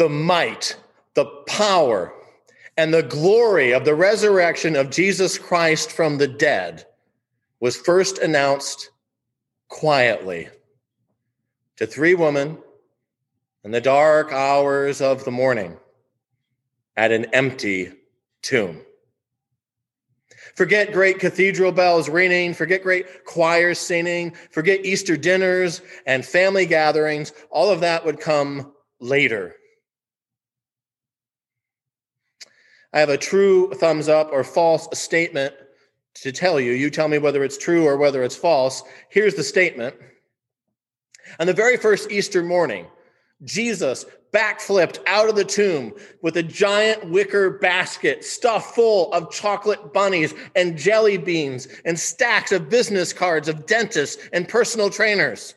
the might, the power, and the glory of the resurrection of Jesus Christ from the dead was first announced quietly to three women in the dark hours of the morning at an empty tomb. Forget great cathedral bells ringing, forget great choirs singing, forget Easter dinners and family gatherings. All of that would come later. I have a true thumbs up or false statement to tell you. You tell me whether it's true or whether it's false. Here's the statement. On the very first Easter morning, Jesus backflipped out of the tomb with a giant wicker basket stuffed full of chocolate bunnies and jelly beans and stacks of business cards of dentists and personal trainers.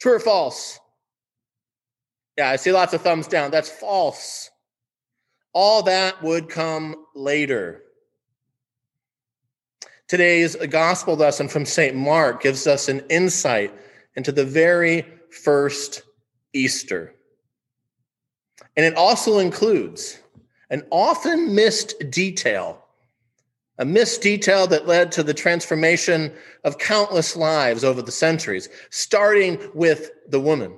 True or false? Yeah, I see lots of thumbs down. That's false. All that would come later. Today's gospel lesson from St. Mark gives us an insight into the very first Easter. And it also includes an often missed detail, a missed detail that led to the transformation of countless lives over the centuries, starting with the woman.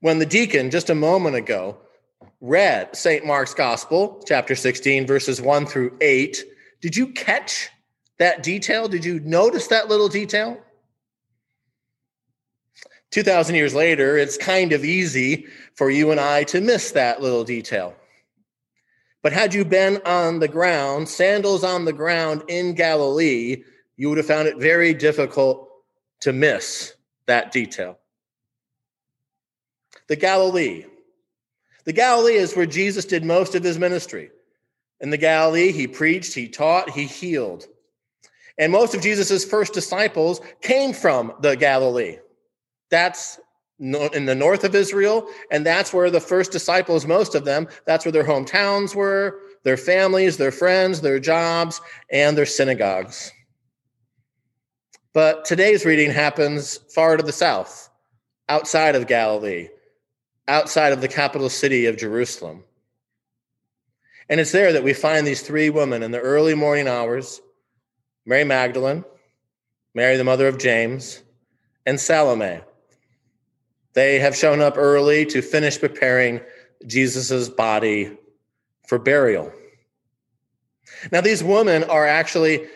When the deacon, just a moment ago, read St. Mark's Gospel, chapter 16, verses 1 through 8, did you catch that detail? Did you notice that little detail? 2,000 years later, it's kind of easy for you and I to miss that little detail. But had you been on the ground, sandals on the ground in Galilee, you would have found it very difficult to miss that detail. The Galilee. The Galilee is where Jesus did most of his ministry. In the Galilee, he preached, he taught, he healed. And most of Jesus' first disciples came from the Galilee. That's in the north of Israel, and that's where the first disciples, most of them, that's where their hometowns were, their families, their friends, their jobs, and their synagogues. But today's reading happens far to the south, outside of Galilee, outside of the capital city of Jerusalem. And it's there that we find these three women in the early morning hours Mary Magdalene, Mary, the mother of James, and Salome they have shown up early to finish preparing Jesus' body for burial. Now, these women are actually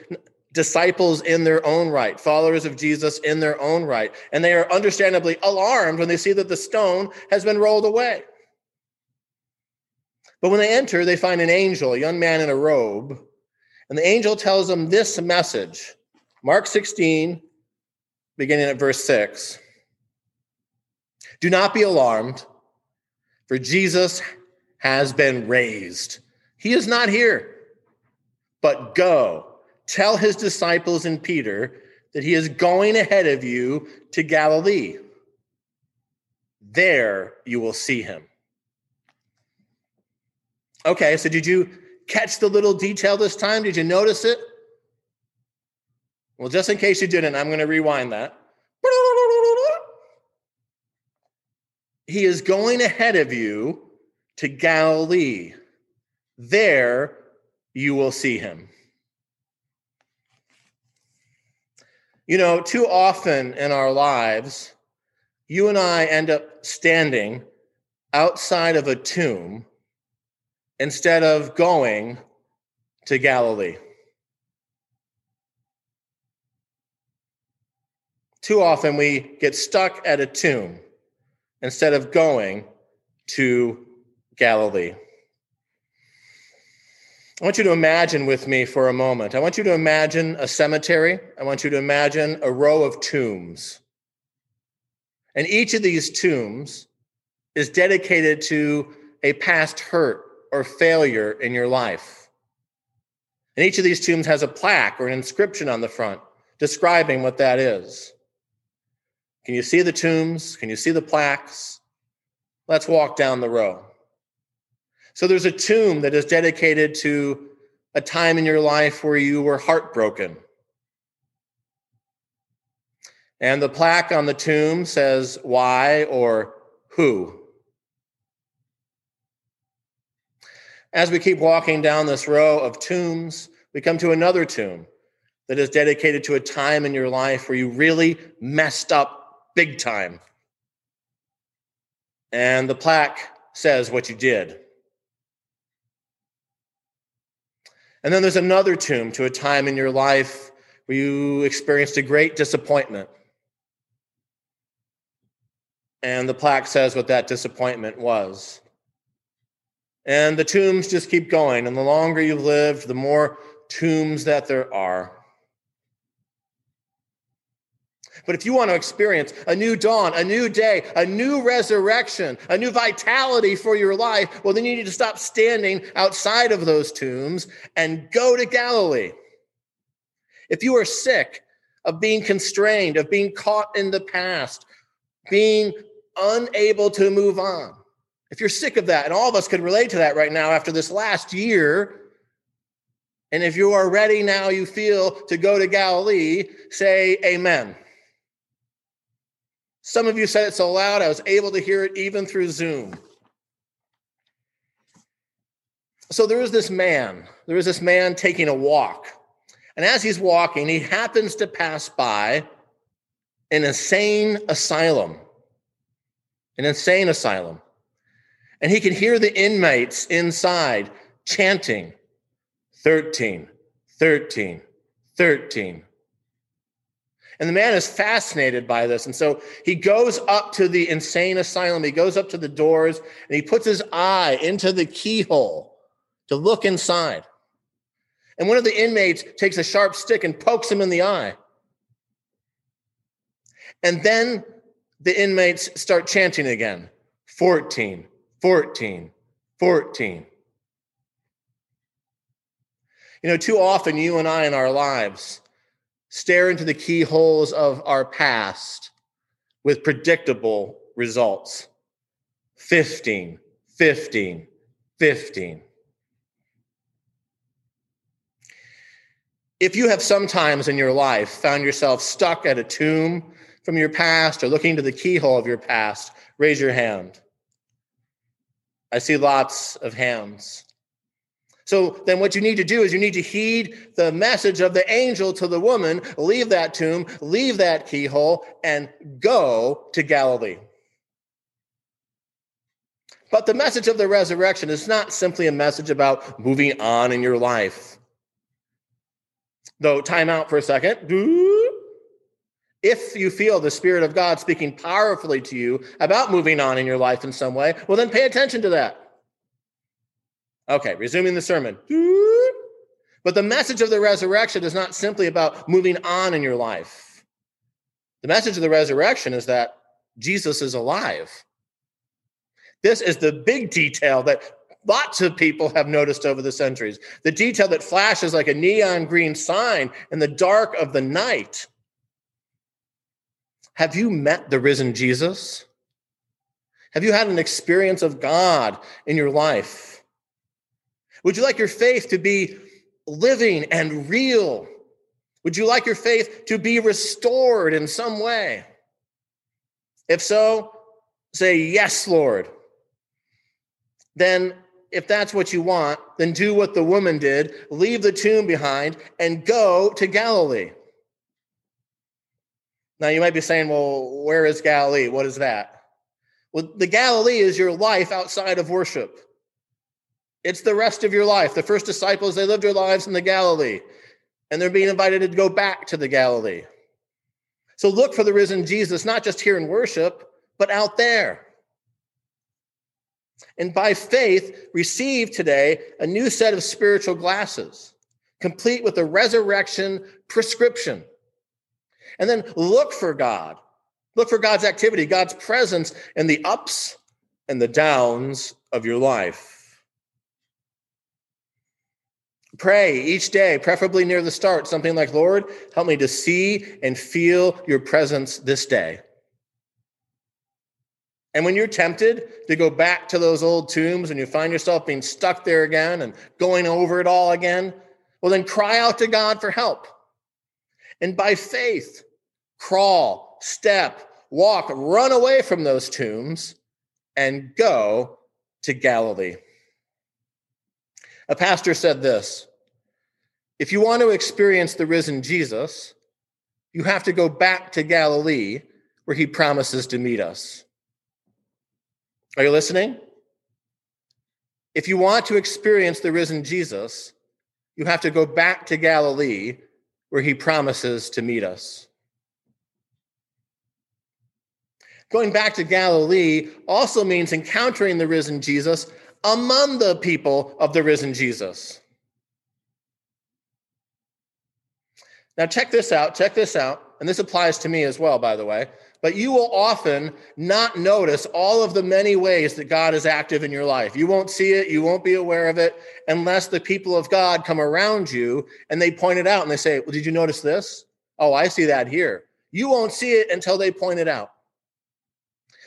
disciples in their own right, followers of Jesus in their own right, and they are understandably alarmed when they see that the stone has been rolled away. But when they enter, they find an angel, a young man in a robe, and the angel tells them this message Mark 16, beginning at verse 6. Do not be alarmed, for Jesus has been raised. He is not here, but go tell his disciples and Peter that he is going ahead of you to Galilee. There you will see him. Okay, so did you catch the little detail this time? Did you notice it? Well, just in case you didn't, I'm going to rewind that. He is going ahead of you to Galilee. There you will see him. You know, too often in our lives, you and I end up standing outside of a tomb instead of going to Galilee. Too often we get stuck at a tomb instead of going to Galilee. I want you to imagine with me for a moment. I want you to imagine a cemetery. I want you to imagine a row of tombs. And each of these tombs is dedicated to a past hurt or failure in your life. And each of these tombs has a plaque or an inscription on the front describing what that is. Can you see the tombs? Can you see the plaques? Let's walk down the row. So there's a tomb that is dedicated to a time in your life where you were heartbroken. And the plaque on the tomb says why or who? As we keep walking down this row of tombs, we come to another tomb that is dedicated to a time in your life where you really messed up big time. And the plaque says what you did. And then there's another tomb to a time in your life where you experienced a great disappointment. And the plaque says what that disappointment was. And the tombs just keep going. And the longer you've lived, the more tombs that there are. But if you want to experience a new dawn, a new day, a new resurrection, a new vitality for your life, well, then you need to stop standing outside of those tombs and go to Galilee. If you are sick of being constrained, of being caught in the past, being unable to move on, if you're sick of that, and all of us could relate to that right now after this last year, and if you are ready now, you feel to go to Galilee, say amen. Some of you said it so loud, I was able to hear it even through Zoom. So there is this man, there is this man taking a walk. And as he's walking, he happens to pass by an insane asylum. An insane asylum. And he can hear the inmates inside chanting 13, 13, 13. And the man is fascinated by this. And so he goes up to the insane asylum. He goes up to the doors and he puts his eye into the keyhole to look inside. And one of the inmates takes a sharp stick and pokes him in the eye. And then the inmates start chanting again 14, 14, 14. You know, too often you and I in our lives, stare into the keyholes of our past with predictable results 15, 15, 15. If you have sometimes in your life found yourself stuck at a tomb from your past or looking to the keyhole of your past, raise your hand. I see lots of hands. So then what you need to do is you need to heed the message of the angel to the woman, leave that tomb, leave that keyhole, and go to Galilee. But the message of the resurrection is not simply a message about moving on in your life. Though, time out for a second. If you feel the Spirit of God speaking powerfully to you about moving on in your life in some way, well, then pay attention to that. Okay, resuming the sermon. But the message of the resurrection is not simply about moving on in your life. The message of the resurrection is that Jesus is alive. This is the big detail that lots of people have noticed over the centuries. The detail that flashes like a neon green sign in the dark of the night. Have you met the risen Jesus? Have you had an experience of God in your life? Would you like your faith to be living and real? Would you like your faith to be restored in some way? If so, say, Yes, Lord. Then, if that's what you want, then do what the woman did leave the tomb behind and go to Galilee. Now, you might be saying, Well, where is Galilee? What is that? Well, the Galilee is your life outside of worship. It's the rest of your life. The first disciples, they lived their lives in the Galilee, and they're being invited to go back to the Galilee. So look for the risen Jesus, not just here in worship, but out there. And by faith, receive today a new set of spiritual glasses, complete with a resurrection prescription. And then look for God. Look for God's activity, God's presence in the ups and the downs of your life. Pray each day, preferably near the start, something like, Lord, help me to see and feel your presence this day. And when you're tempted to go back to those old tombs and you find yourself being stuck there again and going over it all again, well, then cry out to God for help. And by faith, crawl, step, walk, run away from those tombs and go to Galilee. A pastor said this If you want to experience the risen Jesus, you have to go back to Galilee where he promises to meet us. Are you listening? If you want to experience the risen Jesus, you have to go back to Galilee where he promises to meet us. Going back to Galilee also means encountering the risen Jesus among the people of the risen Jesus. Now, check this out, check this out. And this applies to me as well, by the way. But you will often not notice all of the many ways that God is active in your life. You won't see it, you won't be aware of it unless the people of God come around you and they point it out and they say, Well, did you notice this? Oh, I see that here. You won't see it until they point it out.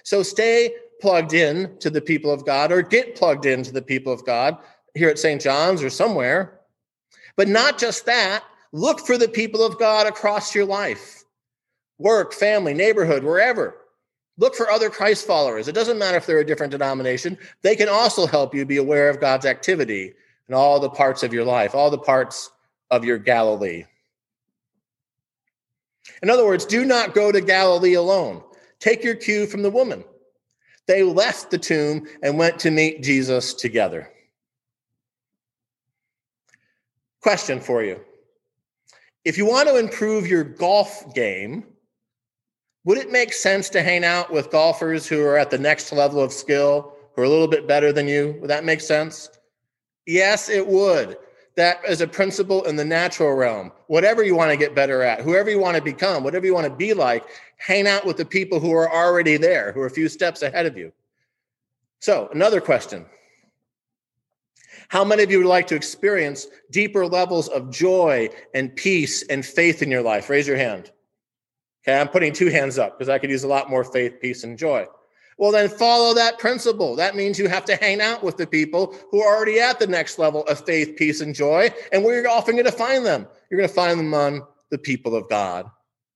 So stay plugged in to the people of God or get plugged into the people of God here at St. John's or somewhere. But not just that, look for the people of God across your life work, family, neighborhood, wherever. Look for other Christ followers. It doesn't matter if they're a different denomination, they can also help you be aware of God's activity in all the parts of your life, all the parts of your Galilee. In other words, do not go to Galilee alone. Take your cue from the woman. They left the tomb and went to meet Jesus together. Question for you. If you want to improve your golf game, would it make sense to hang out with golfers who are at the next level of skill, who are a little bit better than you? Would that make sense? Yes, it would. That is a principle in the natural realm. Whatever you want to get better at, whoever you want to become, whatever you want to be like, hang out with the people who are already there, who are a few steps ahead of you. So, another question How many of you would like to experience deeper levels of joy and peace and faith in your life? Raise your hand. Okay, I'm putting two hands up because I could use a lot more faith, peace, and joy. Well, then follow that principle. That means you have to hang out with the people who are already at the next level of faith, peace, and joy. And where are you're often going to find them, you're going to find them on the people of God.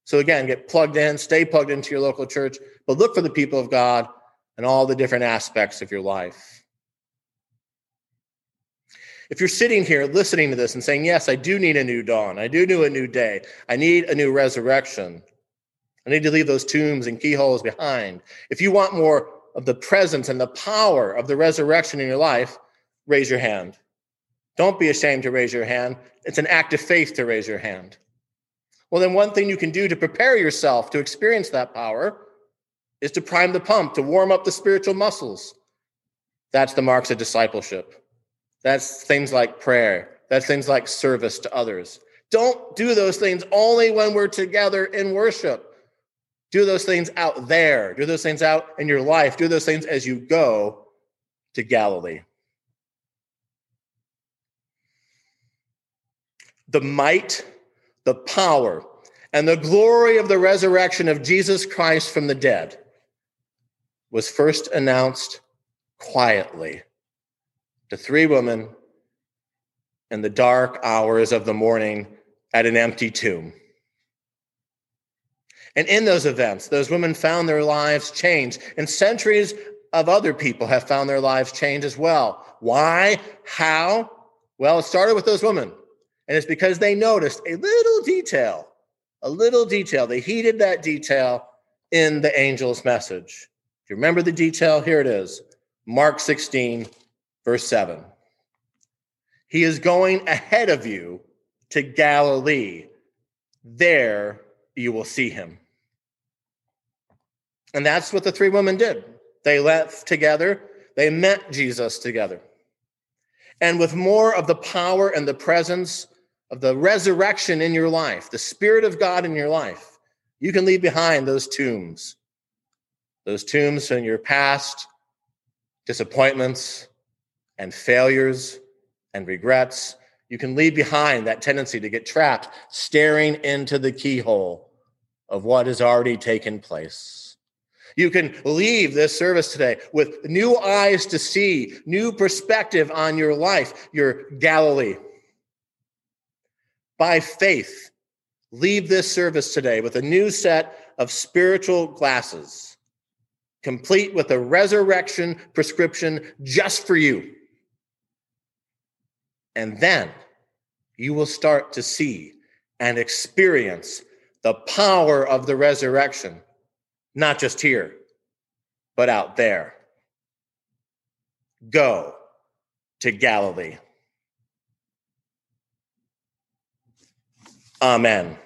So again, get plugged in, stay plugged into your local church, but look for the people of God and all the different aspects of your life. If you're sitting here listening to this and saying, Yes, I do need a new dawn, I do need a new day, I need a new resurrection, I need to leave those tombs and keyholes behind. If you want more of the presence and the power of the resurrection in your life, raise your hand. Don't be ashamed to raise your hand. It's an act of faith to raise your hand. Well, then, one thing you can do to prepare yourself to experience that power is to prime the pump, to warm up the spiritual muscles. That's the marks of discipleship. That's things like prayer. That's things like service to others. Don't do those things only when we're together in worship. Do those things out there. Do those things out in your life. Do those things as you go to Galilee. The might, the power, and the glory of the resurrection of Jesus Christ from the dead was first announced quietly to three women in the dark hours of the morning at an empty tomb. And in those events, those women found their lives changed, and centuries of other people have found their lives changed as well. Why? How? Well, it started with those women, and it's because they noticed a little detail, a little detail. They heeded that detail in the angel's message. If you remember the detail, here it is Mark 16, verse 7. He is going ahead of you to Galilee. There you will see him. And that's what the three women did. They left together, they met Jesus together. And with more of the power and the presence of the resurrection in your life, the Spirit of God in your life, you can leave behind those tombs. Those tombs in your past, disappointments and failures and regrets. You can leave behind that tendency to get trapped staring into the keyhole of what has already taken place. You can leave this service today with new eyes to see, new perspective on your life, your Galilee. By faith, leave this service today with a new set of spiritual glasses, complete with a resurrection prescription just for you. And then you will start to see and experience the power of the resurrection not just here, but out there. Go to Galilee. Amen.